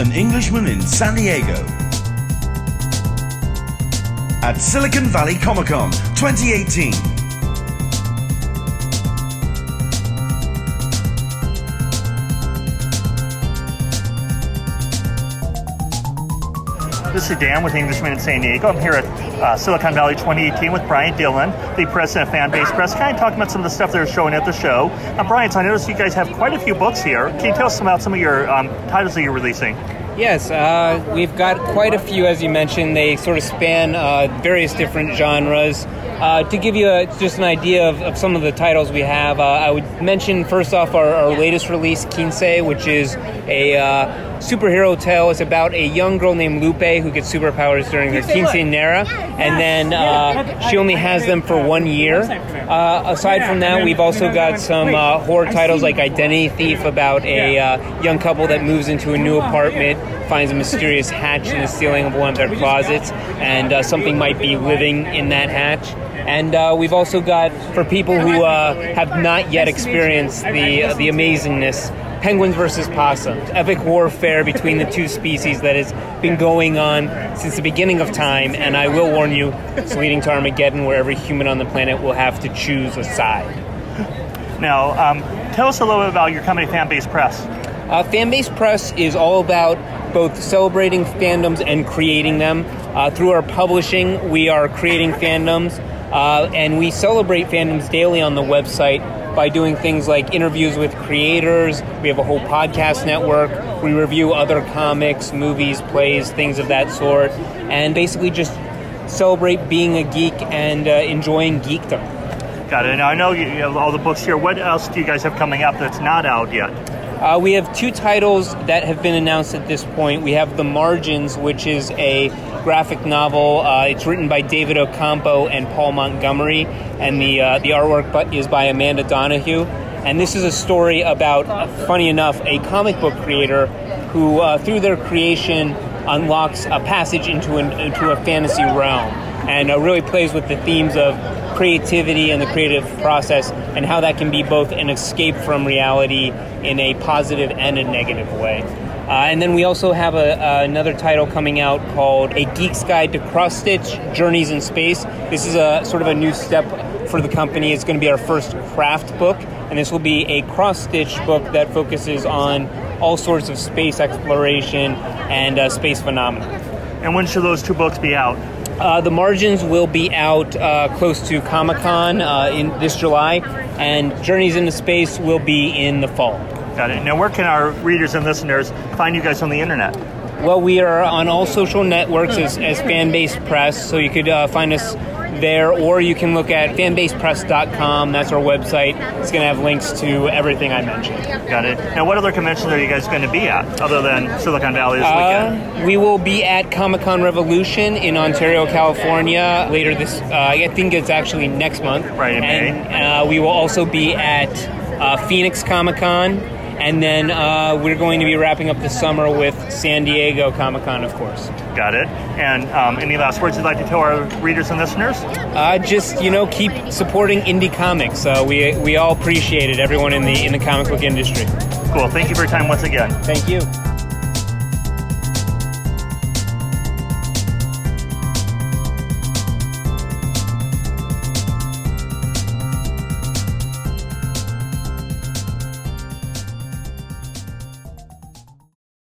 An Englishman in San Diego. At Silicon Valley Comic Con 2018. This is Dan with Englishman in San Diego. I'm here at uh, Silicon Valley 2018 with Bryant Dillon, the president of Fanbase Press, kind of talking about some of the stuff they're showing at the show. Now, Bryant, so I noticed you guys have quite a few books here. Can you tell us about some of your um, titles that you're releasing? Yes, uh, we've got quite a few, as you mentioned. They sort of span uh, various different genres. Uh, to give you a, just an idea of, of, some of the titles we have, uh, I would mention first off our, our lasted release, Quince, which is a uh, superhero tale. is about a young girl named Lupe who gets superpowers during her quinceanera, and then uh, she only has them for one year. Uh, aside from that, we've also got some uh, horror titles like Identity Thief about a young couple that moves into a new apartment, finds a mysterious hatch in the ceiling of one of their closets, and something might be living in that hatch. And uh, we've also got, for people who uh, have not yet experienced the, uh, the amazingness, penguins versus possums, epic warfare between the two species that has been going on since the beginning of time. And I will warn you, it's leading to Armageddon, where every human on the planet will have to choose a side. Now, um, tell us a little bit about your company, Fanbase Press. Uh, Fanbase Press is all about both celebrating fandoms and creating them. Uh, through our publishing, we are creating fandoms. Uh, and we celebrate fandoms daily on the website by doing things like interviews with creators. We have a whole podcast network. We review other comics, movies, plays, things of that sort, and basically just celebrate being a geek and uh, enjoying geekdom. Got it. Now I know you have all the books here. What else do you guys have coming up that's not out yet? Uh, we have two titles that have been announced at this point. We have The Margins, which is a graphic novel. Uh, it's written by David Ocampo and Paul Montgomery, and the uh, the artwork is by Amanda Donahue. And this is a story about, funny enough, a comic book creator who, uh, through their creation, unlocks a passage into an, into a fantasy realm, and uh, really plays with the themes of creativity and the creative process, and how that can be both an escape from reality in a positive and a negative way. Uh, and then we also have a, uh, another title coming out called A Geek's Guide to Cross Stitch Journeys in Space. This is a sort of a new step for the company. It's going to be our first craft book, and this will be a cross stitch book that focuses on all sorts of space exploration and uh, space phenomena. And when should those two books be out? Uh, the margins will be out uh, close to Comic Con uh, in this July, and Journeys into Space will be in the fall. Got it. Now, where can our readers and listeners find you guys on the internet? Well, we are on all social networks as, as Fanbase Press, so you could uh, find us there, or you can look at fanbasepress.com. That's our website. It's going to have links to everything I mentioned. Got it. Now, what other conventions are you guys going to be at other than Silicon Valley this uh, weekend? We will be at Comic Con Revolution in Ontario, California later this. Uh, I think it's actually next month. Right in and, May. Uh, we will also be at uh, Phoenix Comic Con and then uh, we're going to be wrapping up the summer with San Diego Comic Con, of course. Got it. And um, any last words you'd like to tell our readers and listeners? Uh, just you know, keep supporting indie comics. Uh, we we all appreciate it. Everyone in the in the comic book industry. Cool. Thank you for your time once again. Thank you.